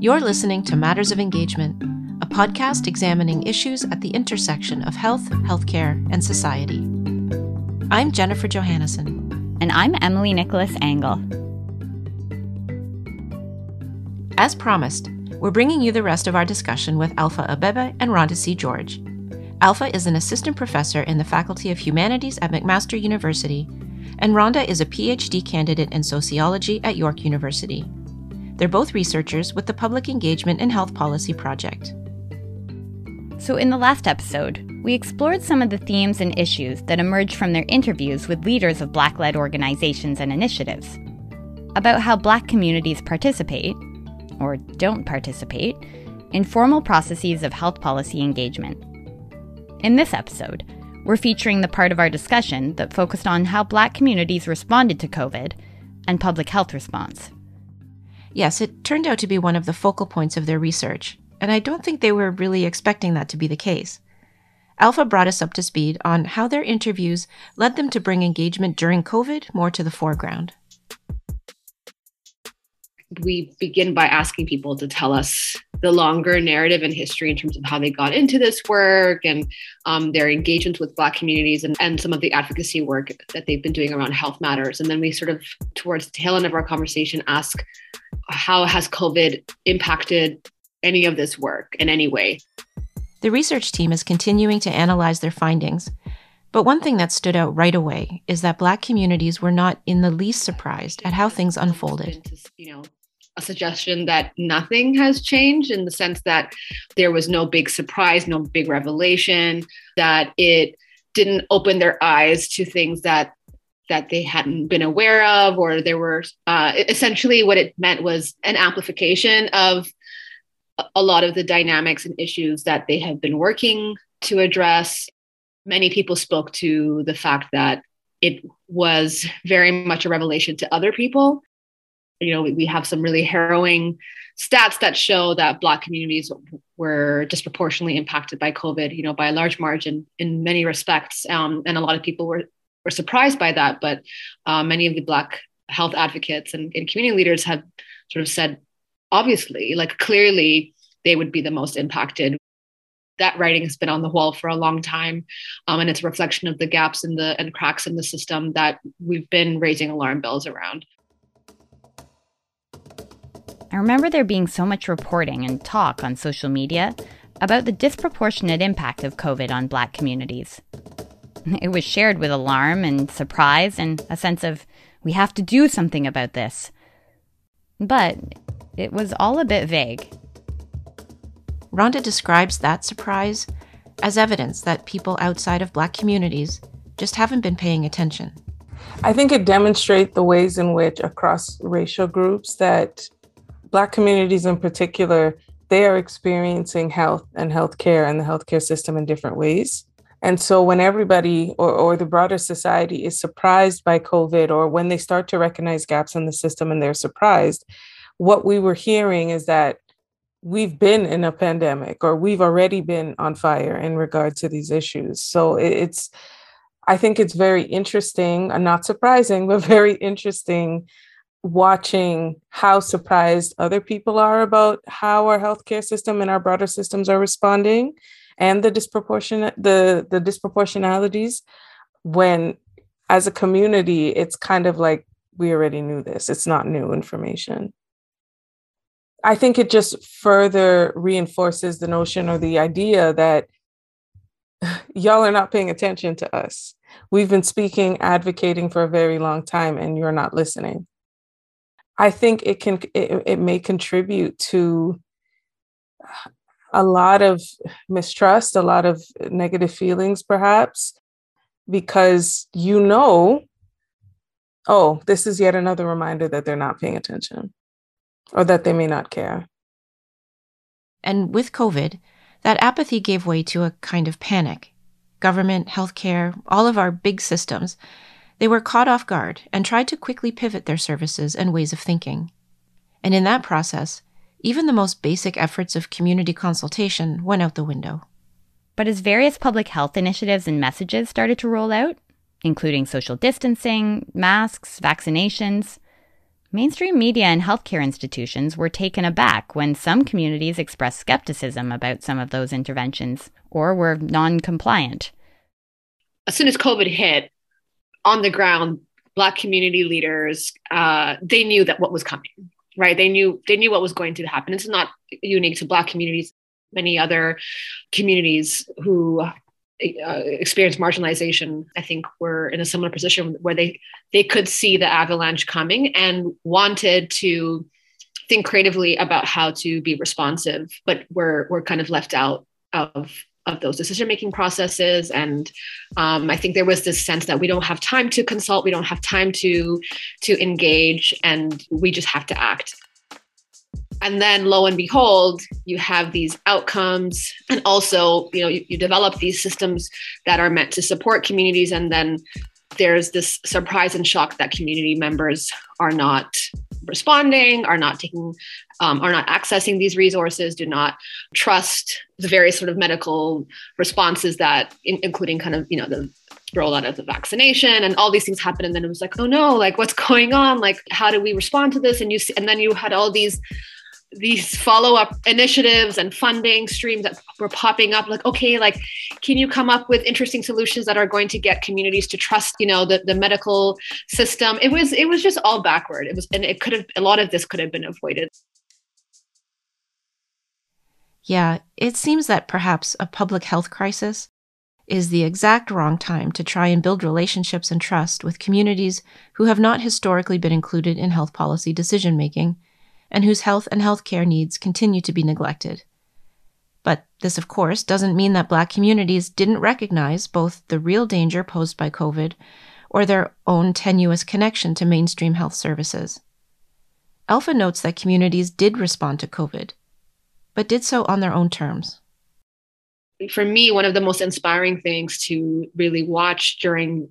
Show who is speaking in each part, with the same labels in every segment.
Speaker 1: You're listening to Matters of Engagement, a podcast examining issues at the intersection of health, healthcare, and society. I'm Jennifer Johannesen.
Speaker 2: And I'm Emily Nicholas Angl.
Speaker 1: As promised, we're bringing you the rest of our discussion with Alpha Abebe and Rhonda C. George. Alpha is an assistant professor in the Faculty of Humanities at McMaster University, and Rhonda is a PhD candidate in sociology at York University. They're both researchers with the Public Engagement and Health Policy Project.
Speaker 2: So, in the last episode, we explored some of the themes and issues that emerged from their interviews with leaders of Black led organizations and initiatives about how Black communities participate, or don't participate, in formal processes of health policy engagement. In this episode, we're featuring the part of our discussion that focused on how Black communities responded to COVID and public health response.
Speaker 1: Yes, it turned out to be one of the focal points of their research, and I don't think they were really expecting that to be the case. Alpha brought us up to speed on how their interviews led them to bring engagement during COVID more to the foreground.
Speaker 3: We begin by asking people to tell us the longer narrative and history in terms of how they got into this work and um, their engagement with Black communities and, and some of the advocacy work that they've been doing around health matters. And then we sort of, towards the tail end of our conversation, ask how has COVID impacted any of this work in any way?
Speaker 1: The research team is continuing to analyze their findings. But one thing that stood out right away is that Black communities were not in the least surprised at how things unfolded.
Speaker 3: You know, a suggestion that nothing has changed in the sense that there was no big surprise, no big revelation, that it didn't open their eyes to things that that they hadn't been aware of, or there were uh, essentially what it meant was an amplification of a lot of the dynamics and issues that they have been working to address. Many people spoke to the fact that it was very much a revelation to other people. You know, we have some really harrowing stats that show that Black communities were disproportionately impacted by COVID, you know, by a large margin in many respects. Um, and a lot of people were were surprised by that. But uh, many of the Black health advocates and, and community leaders have sort of said, obviously, like clearly, they would be the most impacted that writing has been on the wall for a long time um, and it's a reflection of the gaps in the and cracks in the system that we've been raising alarm bells around
Speaker 2: i remember there being so much reporting and talk on social media about the disproportionate impact of covid on black communities It was shared with alarm and surprise and a sense of, we have to do something about this. But it was all a bit vague.
Speaker 1: Rhonda describes that surprise as evidence that people outside of Black communities just haven't been paying attention.
Speaker 4: I think it demonstrates the ways in which across racial groups that Black communities in particular, they are experiencing health and healthcare and the healthcare system in different ways. And so when everybody or, or the broader society is surprised by COVID or when they start to recognize gaps in the system and they're surprised, what we were hearing is that we've been in a pandemic or we've already been on fire in regard to these issues. So it's, I think it's very interesting and not surprising, but very interesting watching how surprised other people are about how our healthcare system and our broader systems are responding and the disproportionate the the disproportionalities when as a community it's kind of like we already knew this. It's not new information. I think it just further reinforces the notion or the idea that y'all are not paying attention to us. We've been speaking advocating for a very long time and you're not listening. I think it can it, it may contribute to a lot of mistrust, a lot of negative feelings, perhaps, because you know, oh, this is yet another reminder that they're not paying attention or that they may not care.
Speaker 1: And with COVID, that apathy gave way to a kind of panic. Government, healthcare, all of our big systems, they were caught off guard and tried to quickly pivot their services and ways of thinking. And in that process, even the most basic efforts of community consultation went out the window.
Speaker 2: But as various public health initiatives and messages started to roll out, including social distancing, masks, vaccinations, Mainstream media and healthcare institutions were taken aback when some communities expressed skepticism about some of those interventions or were non compliant.
Speaker 3: As soon as COVID hit, on the ground, Black community leaders, uh, they knew that what was coming, right? They knew they knew what was going to happen. It's not unique to Black communities. Many other communities who uh, experienced marginalization, I think, were in a similar position where they they could see the avalanche coming and wanted to think creatively about how to be responsive, but were were kind of left out of of those decision making processes. And um, I think there was this sense that we don't have time to consult, we don't have time to to engage, and we just have to act and then lo and behold you have these outcomes and also you know you, you, develop these systems that are meant to support communities and then there's this surprise and shock that community members are not responding are not taking um, are not accessing these resources do not trust the various sort of medical responses that in, including kind of you know the rollout of the vaccination and all these things happen and then it was like oh no like what's going on? Like how do we respond to this? And you see, and then you had all these these follow-up initiatives and funding streams that were popping up like okay like can you come up with interesting solutions that are going to get communities to trust you know the, the medical system? It was it was just all backward. It was and it could have a lot of this could have been avoided.
Speaker 1: Yeah it seems that perhaps a public health crisis is the exact wrong time to try and build relationships and trust with communities who have not historically been included in health policy decision making and whose health and healthcare needs continue to be neglected. But this, of course, doesn't mean that Black communities didn't recognize both the real danger posed by COVID or their own tenuous connection to mainstream health services. Alpha notes that communities did respond to COVID, but did so on their own terms.
Speaker 3: For me, one of the most inspiring things to really watch during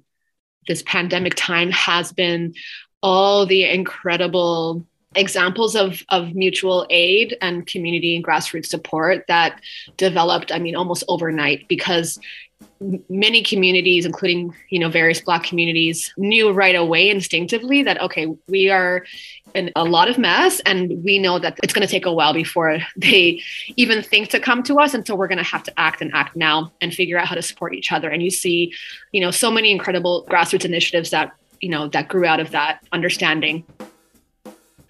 Speaker 3: this pandemic time has been all the incredible examples of, of mutual aid and community and grassroots support that developed, I mean, almost overnight because many communities including you know various black communities knew right away instinctively that okay we are in a lot of mess and we know that it's going to take a while before they even think to come to us. And so we're going to have to act and act now and figure out how to support each other. And you see you know so many incredible grassroots initiatives that you know that grew out of that understanding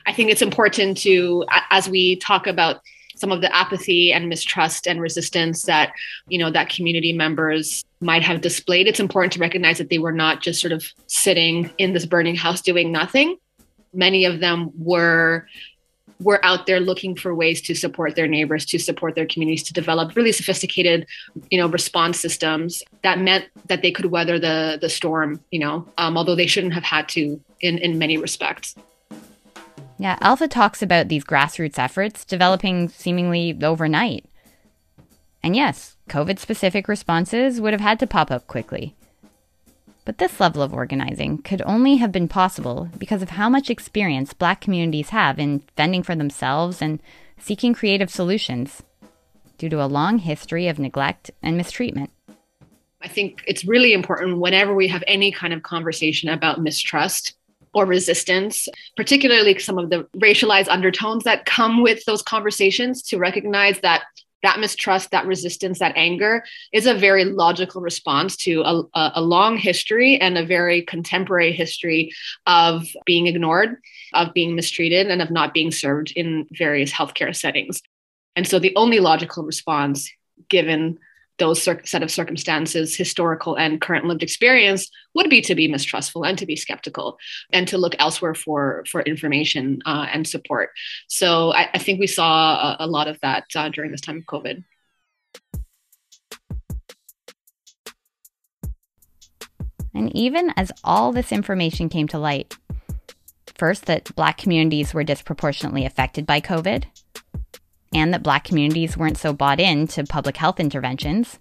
Speaker 3: I think it's important to, as we talk about some of the apathy and mistrust and resistance that you know that community members might have displayed it's important to recognize that they were not just sort of sitting in this burning house doing nothing. Many of them were were out there looking for ways to support their neighbors to support their communities to develop really sophisticated you know response systems that meant that they could weather the the storm you know um, although they shouldn't have had to in in many respects
Speaker 2: yeah, Alpha talks about these grassroots efforts developing seemingly overnight. And yes, COVID specific responses would have had to pop up quickly. But this level of organizing could only have been possible because of how much experience Black communities have in fending for themselves and seeking creative solutions, due to a long history of neglect and mistreatment.
Speaker 3: I think it's really important whenever we have any kind of conversation about mistrust or resistance, particularly some of the racialized undertones that come with those conversations, to recognize that that mistrust, that resistance, that anger is a very logical response to a, a, long history and a very contemporary history of being ignored, of being mistreated, and of not being served in various healthcare settings. And so the only logical response, given those set of circumstances, historical and current lived experience, would be to be mistrustful and to be skeptical and to look elsewhere for for information uh, and support. So I, I, think we saw a, a lot of that uh, during this time of COVID.
Speaker 2: And even as all this information came to light, first that Black communities were disproportionately affected by COVID, and that Black communities weren't so bought in to public health interventions,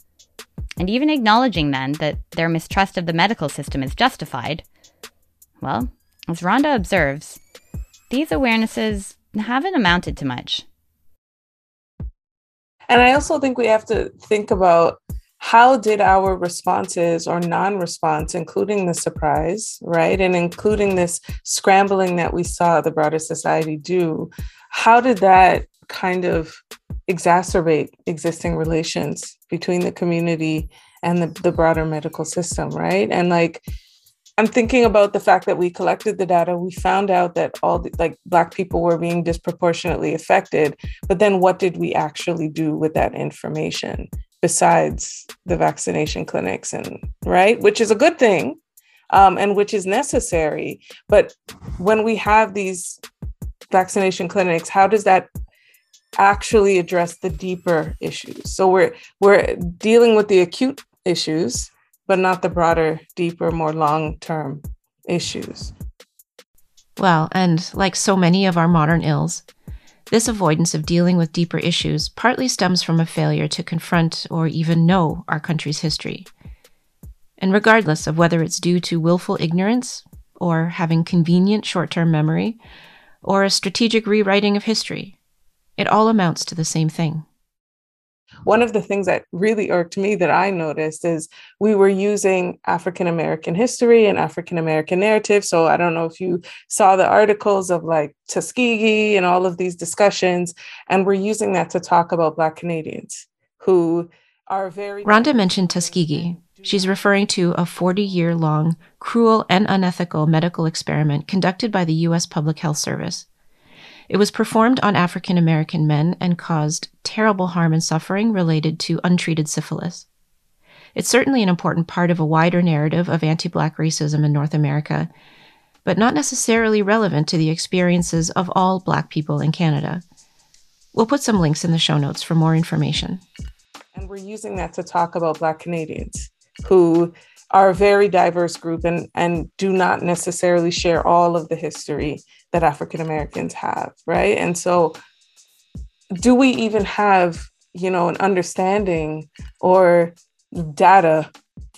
Speaker 2: and even acknowledging then that their mistrust of the medical system is justified. Well, as Rhonda observes, these awarenesses haven't amounted to much.
Speaker 4: And I also think we have to think about how did our responses or non response, including the surprise, right, and including this scrambling that we saw the broader society do, how did that kind of exacerbate existing relations between the community and the, the broader medical system, right? And like, I'm thinking about the fact that we collected the data. We found out that all the, like Black people were being disproportionately affected. But then what did we actually do with that information besides the vaccination clinics and right, which is a good thing um, and which is necessary. But when we have these vaccination clinics, how does that actually address the deeper issues? So we're we're dealing with the acute issues but not the broader, deeper, more long term issues.
Speaker 1: Well, and like so many of our modern ills, this avoidance of dealing with deeper issues partly stems from a failure to confront or even know our country's history. And regardless of whether it's due to willful ignorance, or having convenient short term memory, or a strategic rewriting of history, it all amounts to the same thing
Speaker 4: one of the things that really irked me that I noticed is we were using African American history and African American narrative. So I don't know if you saw the articles of like Tuskegee and all of these discussions, and we're using that to talk about Black Canadians who are very.
Speaker 1: Rhonda mentioned Tuskegee. She's referring to a 40 year long, cruel, and unethical medical experiment conducted by the U.S. Public Health Service. It was performed on African American men and caused terrible harm and suffering related to untreated syphilis. It's certainly an important part of a wider narrative of anti Black racism in North America, but not necessarily relevant to the experiences of all Black people in Canada. We'll put some links in the show notes for more information.
Speaker 4: And we're using that to talk about Black Canadians who are a very diverse group and, and do not necessarily share all of the history that African Americans have, right? And so, do we even have, you know, an understanding or data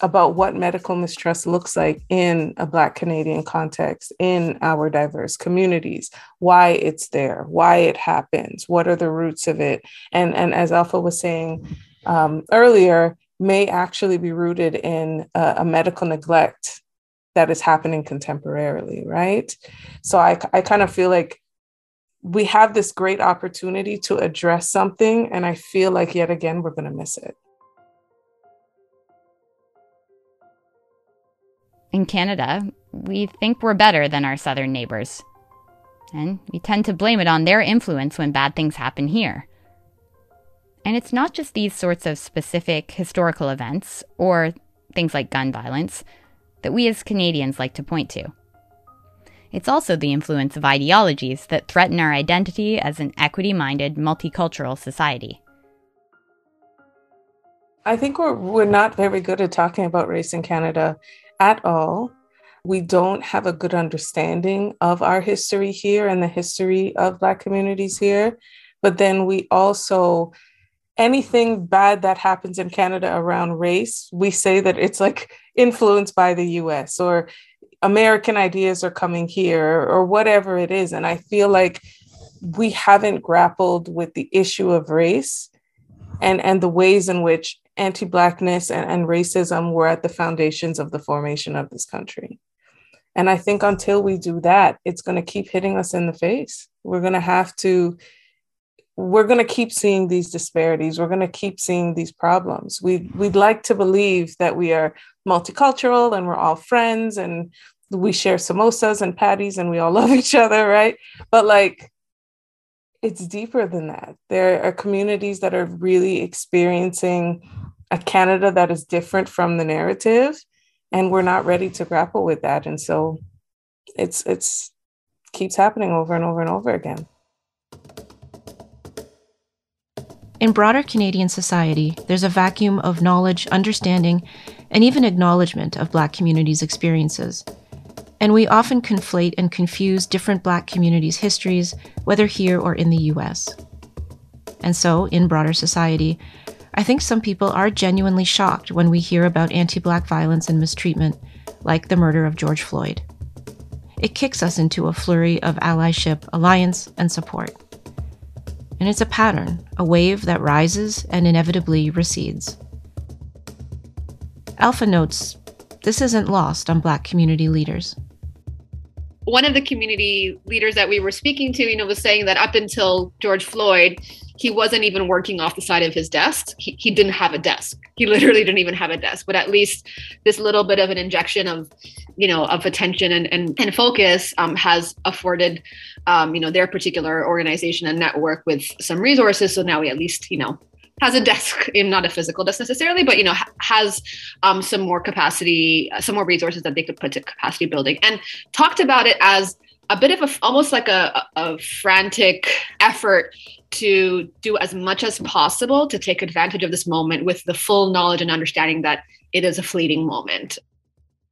Speaker 4: about what medical mistrust looks like in a Black Canadian context, in our diverse communities, why it's there, why it happens, what are the roots of it? And, and as Alpha was saying um, earlier, may actually be rooted in a, a medical neglect that is happening contemporarily, right? So I, I kind of feel like we have this great opportunity to address something, and I feel like yet again we're going to miss it.
Speaker 2: In Canada, we think we're better than our southern neighbors. And we tend to blame it on their influence when bad things happen here. And it's not just these sorts of specific historical events, or things like gun violence, that we as Canadians like to point to. It's also the influence of ideologies that threaten our identity as an equity minded, multicultural society.
Speaker 4: I think we're, we're not very good at talking about race in Canada at all. We don't have a good understanding of our history here and the history of Black communities here. But then we also anything bad that happens in Canada around race, we say that it's like influenced by the US or American ideas are coming here or whatever it is. And I feel like we haven't grappled with the issue of race and, and the ways in which anti Blackness and, and racism were at the foundations of the formation of this country. And I think until we do that, it's going to keep hitting us in the face. We're going to have to we're going to keep seeing these disparities. We're going to keep seeing these problems. We we'd like to believe that we are multicultural and we're all friends and we share samosas and patties and we all love each other, right? But like it's deeper than that. There are communities that are really experiencing a Canada that is different from the narrative and we're not ready to grapple with that and so it's it's keeps happening over and over and over again.
Speaker 1: In broader Canadian society, there's a vacuum of knowledge, understanding, and even acknowledgement of Black communities' experiences. And we often conflate and confuse different Black communities' histories, whether here or in the US. And so, in broader society, I think some people are genuinely shocked when we hear about anti Black violence and mistreatment, like the murder of George Floyd. It kicks us into a flurry of allyship, alliance, and support and it's a pattern, a wave that rises and inevitably recedes. Alpha notes this isn't lost on Black community leaders.
Speaker 3: One of the community leaders that we were speaking to, you know, was saying that up until George Floyd, he wasn't even working off the side of his desk. He, he didn't have a desk. He literally didn't even have a desk. But at least this little bit of an injection of, you know, of attention and and, and focus um, has afforded, um, you know, their particular organization and network with some resources. So now we at least, you know, has a desk in not a physical desk necessarily but you know ha- has um, some more capacity uh, some more resources that they could put to capacity building and talked about it as a bit of a almost like a, a frantic effort to do as much as possible to take advantage of this moment with the full knowledge and understanding that it is a fleeting moment.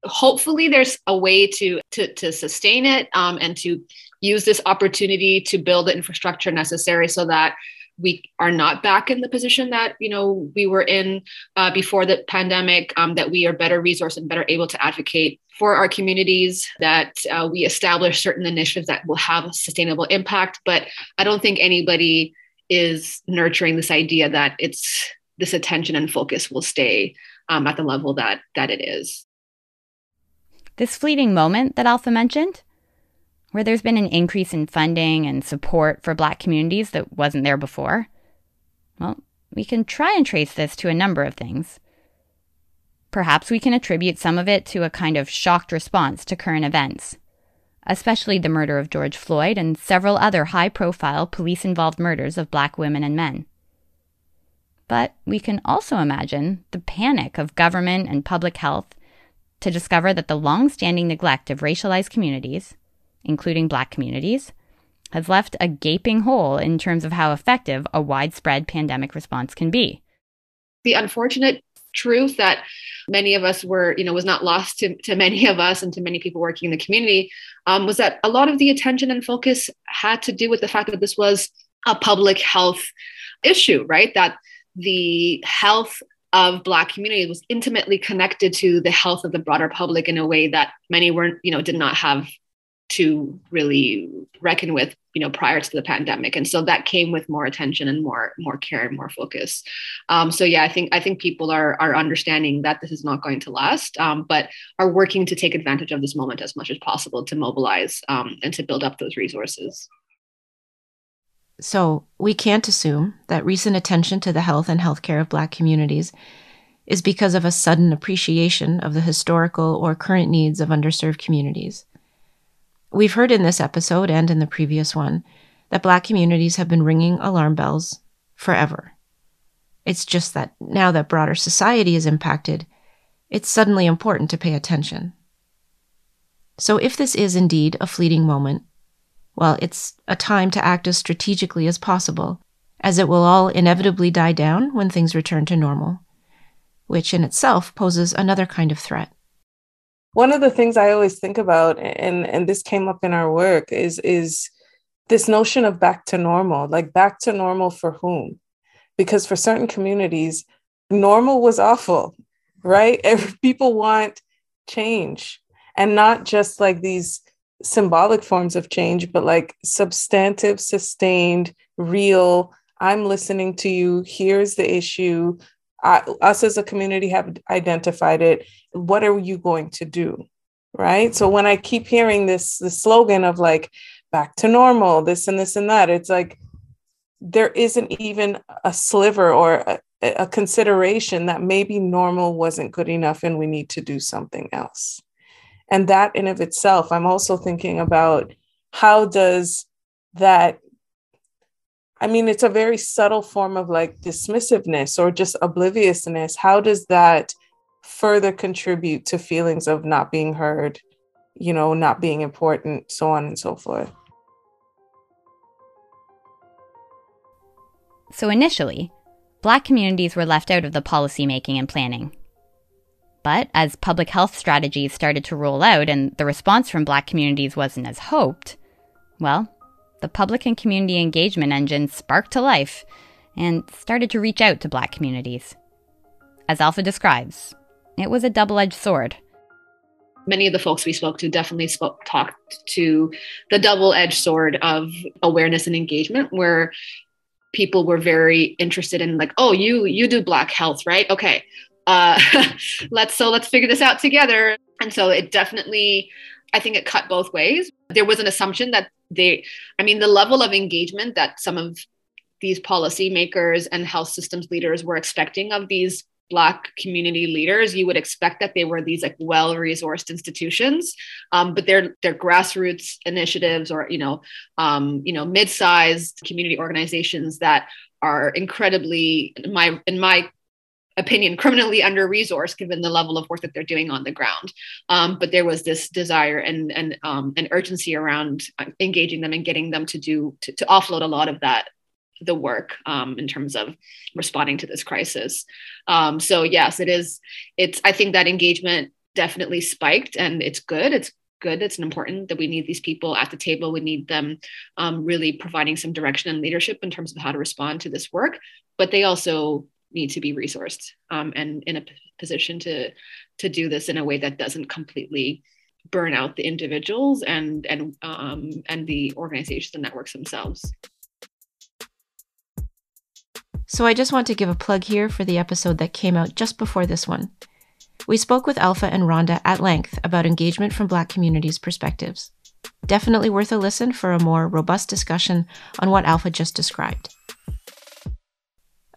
Speaker 3: Hopefully there's a way to to, to sustain it um, and to use this opportunity to build the infrastructure necessary so that we are not back in the position that you know we were in uh, before the pandemic um, that we are better resourced and better able to advocate for our communities that uh, we establish certain initiatives that will have a sustainable impact. But i don't think anybody is nurturing this idea that it's this attention and focus will stay um, at the level that that it is.
Speaker 2: This fleeting moment that alpha mentioned where there's been an increase in funding and support for Black communities that wasn't there before? Well, we can try and trace this to a number of things. Perhaps we can attribute some of it to a kind of shocked response to current events, especially the murder of George Floyd and several other high profile police involved murders of black women and men. But we can also imagine the panic of government and public health to discover that the long standing neglect of racialized communities, including black communities, has left a gaping hole in terms of how effective a widespread pandemic response can be.
Speaker 3: The unfortunate truth that many of us were, you know, was not lost to, to many of us and to many people working in the community um, was that a lot of the attention and focus had to do with the fact that this was a public health issue, right? That the health of black communities was intimately connected to the health of the broader public in a way that many weren't, you know, did not have to really reckon with you know prior to the pandemic. And so that came with more attention and more more care and more focus. Um, so yeah i think i think people are are understanding that this is not going to last um, but are working to take advantage of this moment as much as possible to mobilize um, and to build up those resources.
Speaker 1: So we can't assume that recent attention to the health and healthcare of black communities is because of a sudden appreciation of the historical or current needs of underserved communities We've heard in this episode and in the previous one that Black communities have been ringing alarm bells forever. It's just that now that broader society is impacted, it's suddenly important to pay attention. So, if this is indeed a fleeting moment, well, it's a time to act as strategically as possible, as it will all inevitably die down when things return to normal, which in itself poses another kind of threat
Speaker 4: one of the things I always think about, and and this came up in our work, is is this notion of back to normal, like back to normal for whom? Because for certain communities, normal was awful, right? People want change and not just like these symbolic forms of change, but like substantive, sustained, real. I'm listening to you. Here's the issue. Us as a community have identified it. What are you going to do? Right. So when I keep hearing this, the slogan of like back to normal, this and this and that, it's like there isn't even a sliver or a, a consideration that maybe normal wasn't good enough and we need to do something else. And that in of itself, I'm also thinking about how does that I mean, it's a very subtle form of like dismissiveness or just obliviousness. How does that further contribute to feelings of not being heard, you know, not being important, so on and so forth?
Speaker 2: So initially, Black communities were left out of the policymaking and planning. But as public health strategies started to roll out and the response from Black communities wasn't as hoped, well, the public and community engagement engine sparked to life and started to reach out to Black communities. As Alpha describes, it was a double edged sword.
Speaker 3: Many of the folks we spoke to definitely spoke, talked to the double edged sword of awareness and engagement, where people were very interested in, like, oh, you you do Black health, right? Okay, uh, let's so let's figure this out together. And so it definitely, I think it cut both ways. There was an assumption that they, I mean, the level of engagement that some of these policymakers and health systems leaders were expecting of these black community leaders you would expect that they were these like well resourced institutions um, but they're they're grassroots initiatives or you know um, you know mid-sized community organizations that are incredibly in my in my opinion criminally under resourced given the level of work that they're doing on the ground um, but there was this desire and and um, an urgency around engaging them and getting them to do to, to offload a lot of that the work um, in terms of responding to this crisis. Um, so yes, it is. It's. I think that engagement definitely spiked, and it's good. It's good. It's important that we need these people at the table. We need them um, really providing some direction and leadership in terms of how to respond to this work. But they also need to be resourced um, and in a p- position to to do this in a way that doesn't completely burn out the individuals and and um, and the organizations and networks themselves.
Speaker 1: So I just want to give a plug here for the episode that came out just before this one. We spoke with Alpha and Rhonda at length about engagement from Black communities' perspectives. Definitely worth a listen for a more robust discussion on what Alpha just described.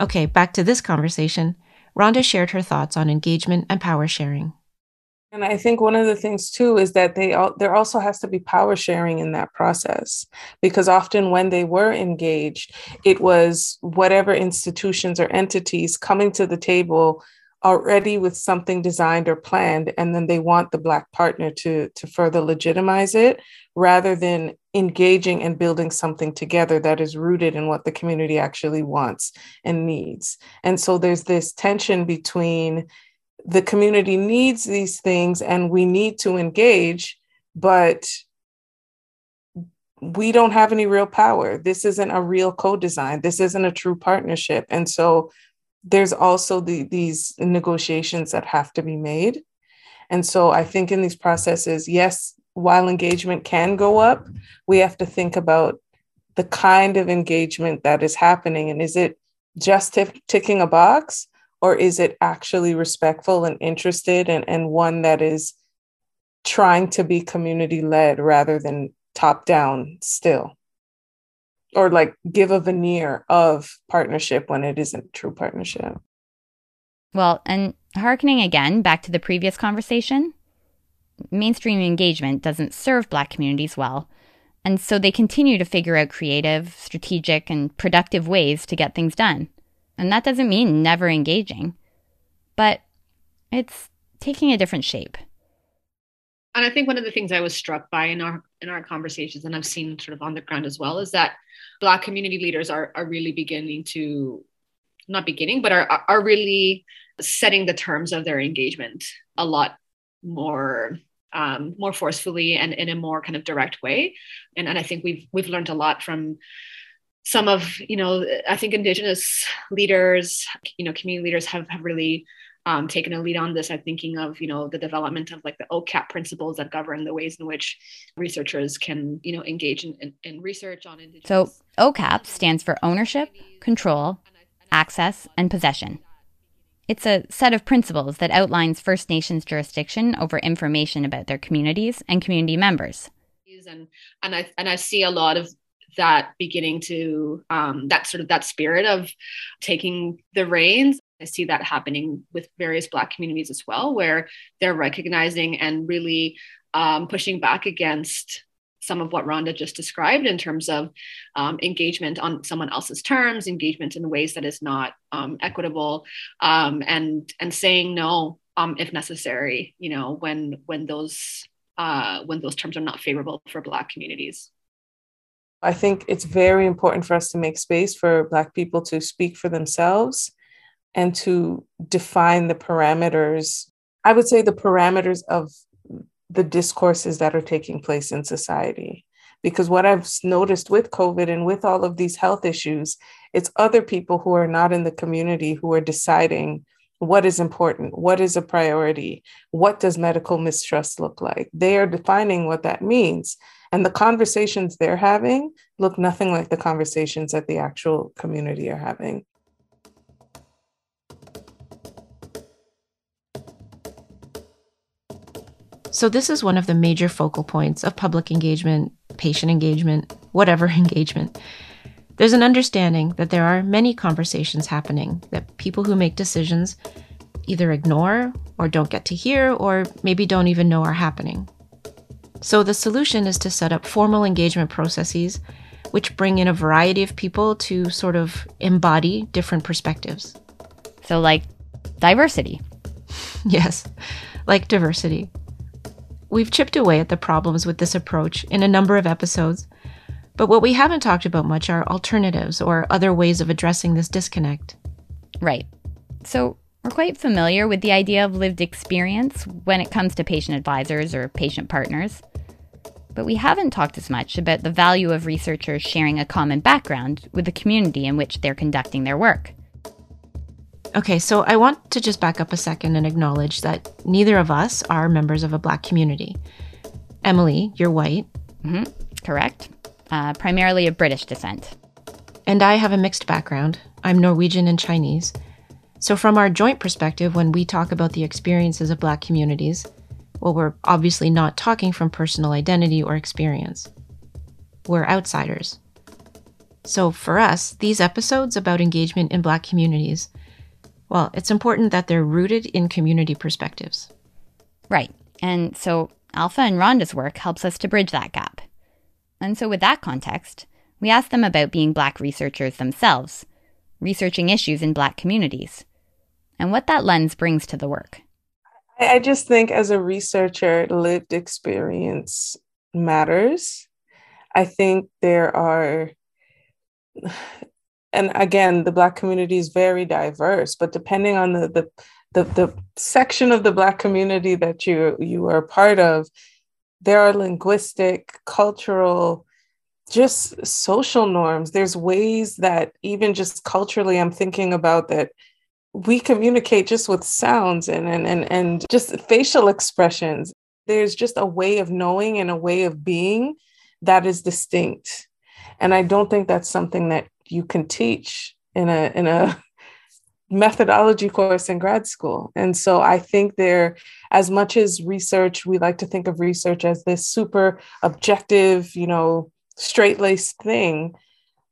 Speaker 1: Okay, back to this conversation. Rhonda shared her thoughts on engagement and power sharing.
Speaker 4: And I think one of the things too is that they all, there also has to be power sharing in that process because often when they were engaged, it was whatever institutions or entities coming to the table already with something designed or planned and then they want the black partner to to further legitimize it rather than engaging and building something together that is rooted in what the community actually wants and needs and so there's this tension between the community needs these things and we need to engage, but we don't have any real power. This isn't a real co design, this isn't a true partnership. And so there's also the, these negotiations that have to be made. And so I think in these processes, yes, while engagement can go up, we have to think about the kind of engagement that is happening. And is it just t- ticking a box? or is it actually respectful and interested and, and one that is trying to be community led rather than top down still or like give a veneer of partnership when it isn't true partnership
Speaker 2: well and harkening again back to the previous conversation mainstream engagement doesn't serve black communities well and so they continue to figure out creative strategic and productive ways to get things done and that doesn't mean never engaging, but it's taking a different shape.
Speaker 3: And I think one of the things I was struck by in our in our conversations, and I've seen sort of on the ground as well, is that Black community leaders are are really beginning to, not beginning, but are are really setting the terms of their engagement a lot more um, more forcefully and in a more kind of direct way. And and I think we've we've learned a lot from some of you know i think indigenous leaders you know community leaders have, have really um, taken a lead on this i'm thinking of you know the development of like the ocap principles that govern the ways in which researchers can you know engage in, in, in research on indigenous
Speaker 2: so ocap stands for ownership control access and possession it's a set of principles that outlines First Nations jurisdiction over information about their communities and community members.
Speaker 3: And, and I and I see a lot of that beginning to um, that sort of that spirit of taking the reins I see that happening with various Black communities as well, where they're recognizing and really um, pushing back against some of what Rhonda just described in terms of um, engagement on someone else's terms, engagement in ways that is not um, equitable, um, and and saying no um, if necessary. You know, when when those uh, when those terms are not favorable for Black communities.
Speaker 4: I think it's very important for us to make space for Black people to speak for themselves and to define the parameters. I would say the parameters of the discourses that are taking place in society. Because what I've noticed with COVID and with all of these health issues, it's other people who are not in the community who are deciding what is important, what is a priority, what does medical mistrust look like. They are defining what that means. And the conversations they're having look nothing like the conversations that the actual community are having.
Speaker 1: So, this is one of the major focal points of public engagement, patient engagement, whatever engagement. There's an understanding that there are many conversations happening that people who make decisions either ignore or don't get to hear or maybe don't even know are happening. So, the solution is to set up formal engagement processes which bring in a variety of people to sort of embody different perspectives.
Speaker 2: So, like diversity.
Speaker 1: yes, like diversity. We've chipped away at the problems with this approach in a number of episodes, but what we haven't talked about much are alternatives or other ways of addressing this disconnect.
Speaker 2: Right. So, we're quite familiar with the idea of lived experience when it comes to patient advisors or patient partners. But we haven't talked as much about the value of researchers sharing a common background with the community in which they're conducting their work.
Speaker 1: Okay, so I want to just back up a second and acknowledge that neither of us are members of a Black community. Emily, you're white.
Speaker 2: Mm-hmm. Correct. Uh, primarily of British descent.
Speaker 1: And I have a mixed background. I'm Norwegian and Chinese. So, from our joint perspective, when we talk about the experiences of Black communities, well, we're obviously not talking from personal identity or experience. We're outsiders. So, for us, these episodes about engagement in Black communities well, it's important that they're rooted in community perspectives.
Speaker 2: Right. And so Alpha and Rhonda's work helps us to bridge that gap. And so, with that context, we asked them about being Black researchers themselves, researching issues in Black communities, and what that lens brings to the work.
Speaker 4: I just think as a researcher, lived experience matters. I think there are and again, the Black community is very diverse, but depending on the, the the the section of the Black community that you you are part of, there are linguistic, cultural, just social norms. There's ways that even just culturally, I'm thinking about that we communicate just with sounds and and and, and just facial expressions. There's just a way of knowing and a way of being that is distinct. And I don't think that's something that you can teach in a in a methodology course in grad school. And so I think there, as much as research, we like to think of research as this super objective, you know, straight laced thing,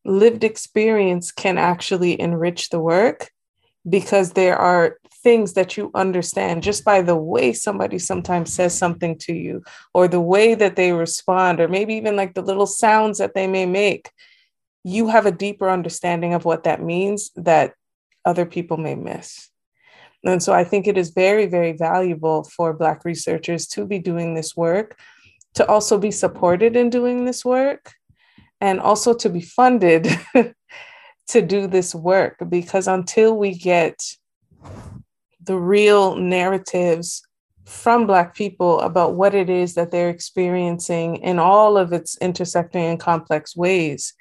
Speaker 4: lived experience can actually enrich the work because there are things that you understand just by the way somebody sometimes says something to you or the way that they respond or maybe even like the little sounds that they may make you have a deeper understanding of what that means that other people may miss. And so I think it is very, very valuable for Black researchers to be doing this work, to also be supported in doing this work, and also to be funded to do this work. Because until we get the real narratives from Black people about what it is that they're experiencing in all of its intersecting and complex ways,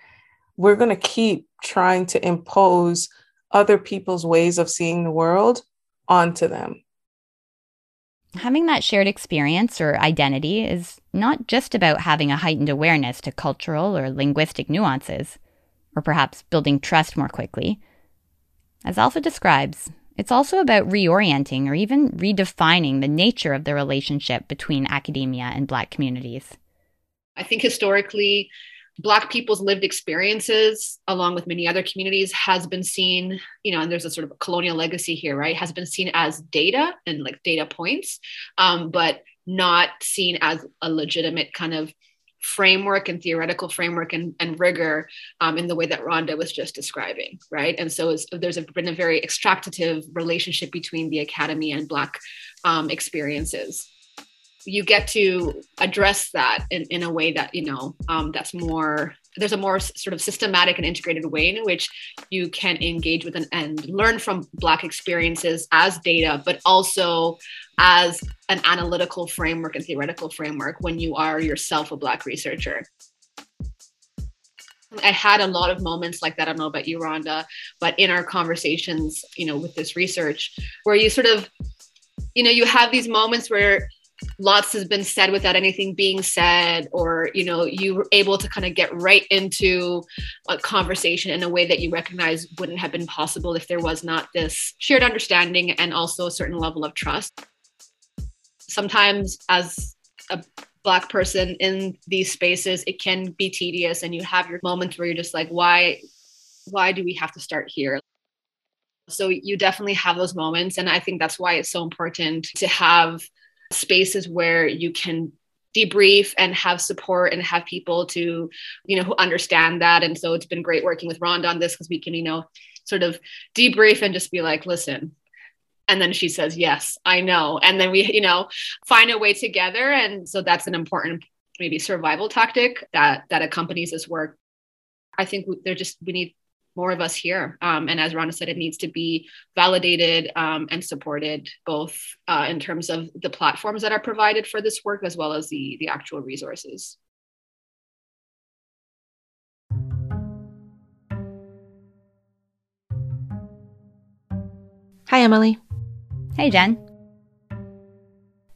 Speaker 4: we're going to keep trying to impose other people's ways of seeing the world onto them.
Speaker 2: Having that shared experience or identity is not just about having a heightened awareness to cultural or linguistic nuances, or perhaps building trust more quickly. As Alpha describes, it's also about reorienting or even redefining the nature of the relationship between academia and Black communities.
Speaker 3: I think historically, Black people's lived experiences, along with many other communities, has been seen, you know, and there's a sort of colonial legacy here, right? Has been seen as data and like data points, um, but not seen as a legitimate kind of framework and theoretical framework and, and rigor um, in the way that Rhonda was just describing, right? And so there's a, been a very extractive relationship between the academy and Black um, experiences you get to address that in, in a way that you know um, that's more there's a more sort of systematic and integrated way in which you can engage with an, and learn from black experiences as data but also as an analytical framework and theoretical framework when you are yourself a black researcher I had a lot of moments like that. I don't know about you, Rhonda, but in our conversations, you know, with this research, where you sort of, you know, you have these moments where lots has been said without anything being said or you know you were able to kind of get right into a conversation in a way that you recognize wouldn't have been possible if there was not this shared understanding and also a certain level of trust. Sometimes as a black person in these spaces it can be tedious and you have your moments where you're just like why why do we have to start here? So you definitely have those moments and i think that's why it's so important to have spaces where you can debrief and have support and have people to you know who understand that. And so it's been great working with rhonda on this because we can you know sort of debrief and just be like listen and then she says yes i know. And then we you know find a way together. And so that's an important maybe survival tactic that that accompanies this work. I think they're just we need more of us here. Um, and as Rhonda said, it needs to be validated um, and supported both uh, in terms of the platforms that are provided for this work as well as the, the actual resources.
Speaker 1: Hi, Emily.
Speaker 2: Hey, Jen.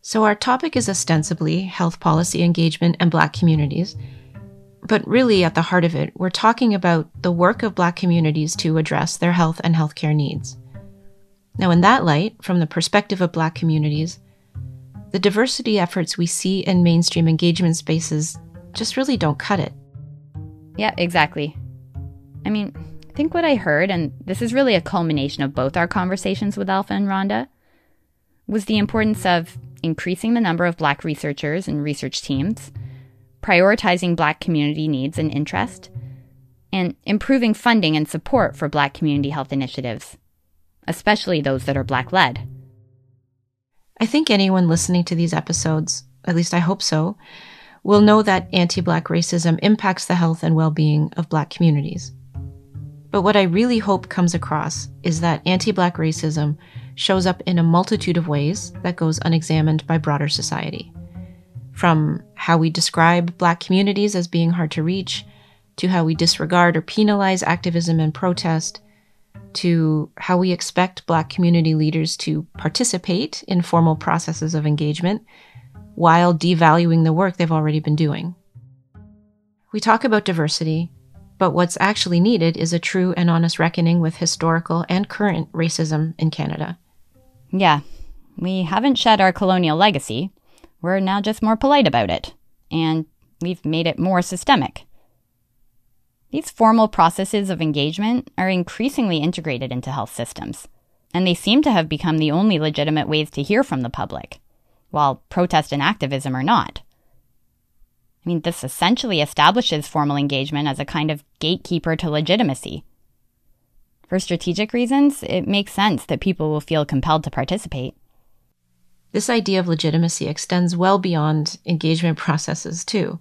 Speaker 1: So, our topic is ostensibly health policy engagement and Black communities. But really, at the heart of it, we're talking about the work of Black communities to address their health and healthcare needs. Now, in that light, from the perspective of Black communities, the diversity efforts we see in mainstream engagement spaces just really don't cut it.
Speaker 2: Yeah, exactly. I mean, I think what I heard, and this is really a culmination of both our conversations with Alpha and Rhonda, was the importance of increasing the number of Black researchers and research teams prioritizing Black community needs and interest, and improving funding and support for Black community health initiatives, especially those that are Black led.
Speaker 1: I think anyone listening to these episodes, at least I hope so, will know that anti Black racism impacts the health and well being of Black communities. But what I really hope comes across is that anti Black racism shows up in a multitude of ways that goes unexamined by broader society from how we describe Black communities as being hard to reach, to how we disregard or penalize activism and protest, to how we expect Black community leaders to participate in formal processes of engagement while devaluing the work they've already been doing. We talk about diversity, but what's actually needed is a true and honest reckoning with historical and current racism in Canada.
Speaker 2: Yeah, we haven't shed our colonial legacy, we're now just more polite about it, and we've made it more systemic. These formal processes of engagement are increasingly integrated into health systems, and they seem to have become the only legitimate ways to hear from the public, while protest and activism are not. I mean, this essentially establishes formal engagement as a kind of gatekeeper to legitimacy. For strategic reasons, it makes sense that people will feel compelled to participate.
Speaker 1: This idea of legitimacy extends well beyond engagement processes, too.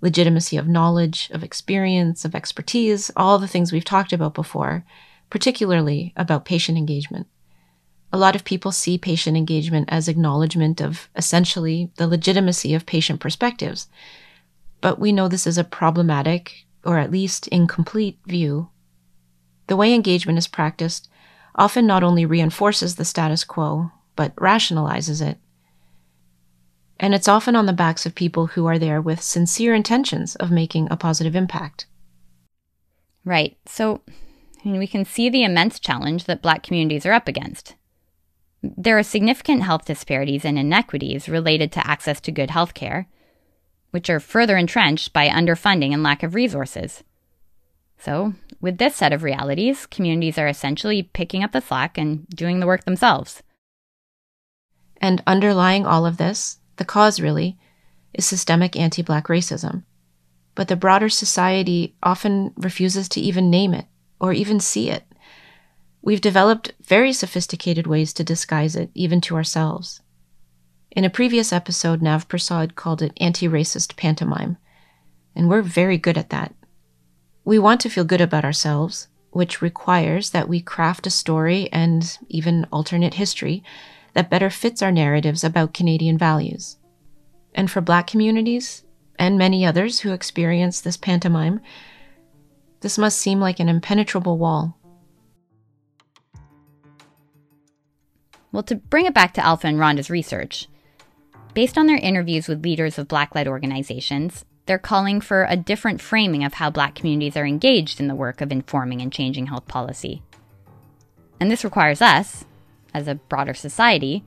Speaker 1: Legitimacy of knowledge, of experience, of expertise, all the things we've talked about before, particularly about patient engagement. A lot of people see patient engagement as acknowledgement of essentially the legitimacy of patient perspectives. But we know this is a problematic, or at least incomplete, view. The way engagement is practiced often not only reinforces the status quo, but rationalizes it. And it's often on the backs of people who are there with sincere intentions of making a positive impact.
Speaker 2: Right. So I mean, we can see the immense challenge that Black communities are up against. There are significant health disparities and inequities related to access to good health care, which are further entrenched by underfunding and lack of resources. So, with this set of realities, communities are essentially picking up the slack and doing the work themselves.
Speaker 1: And underlying all of this, the cause really, is systemic anti Black racism. But the broader society often refuses to even name it or even see it. We've developed very sophisticated ways to disguise it, even to ourselves. In a previous episode, Nav Persaud called it anti racist pantomime, and we're very good at that. We want to feel good about ourselves, which requires that we craft a story and even alternate history that better fits our narratives about Canadian values. And for Black communities, and many others who experience this pantomime, this must seem like an impenetrable wall.
Speaker 2: Well, to bring it back to Alpha and Rhonda's research, based on their interviews with leaders of Black led organizations, they're calling for a different framing of how Black communities are engaged in the work of informing and changing health policy. And this requires us, as a broader society,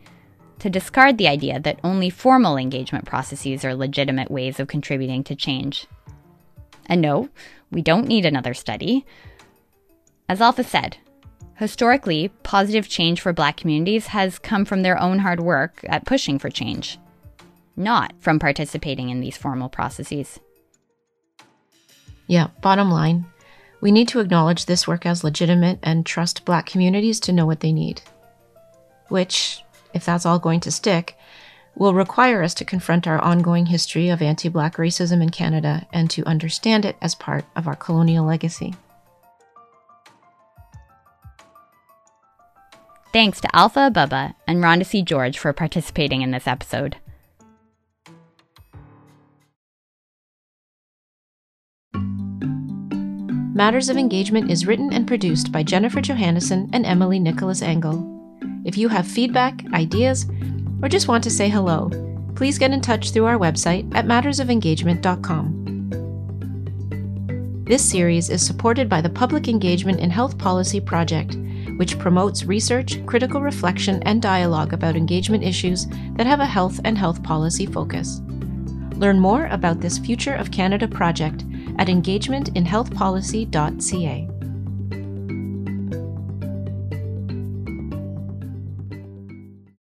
Speaker 2: to discard the idea that only formal engagement processes are legitimate ways of contributing to change. And no, we don't need another study. As Alpha said, historically, positive change for Black communities has come from their own hard work at pushing for change, not from participating in these formal processes.
Speaker 1: Yeah, bottom line, we need to acknowledge this work as legitimate and trust Black communities to know what they need. Which, if that's all going to stick, will require us to confront our ongoing history of anti Black racism in Canada and to understand it as part of our colonial legacy.
Speaker 2: Thanks to Alpha Abebe and Rhonda C. George for participating in this episode.
Speaker 1: Matters of Engagement is written and produced by Jennifer Johannesen and Emily Nicholas Angl. If you have feedback, ideas, or just want to say hello, please get in touch through our website at mattersofengagement.com. This series is supported by the Public Engagement in Health Policy Project, which promotes research, critical reflection, and dialogue about engagement issues that have a health and health policy focus. Learn more about this Future of Canada project at engagementinhealthpolicy.ca.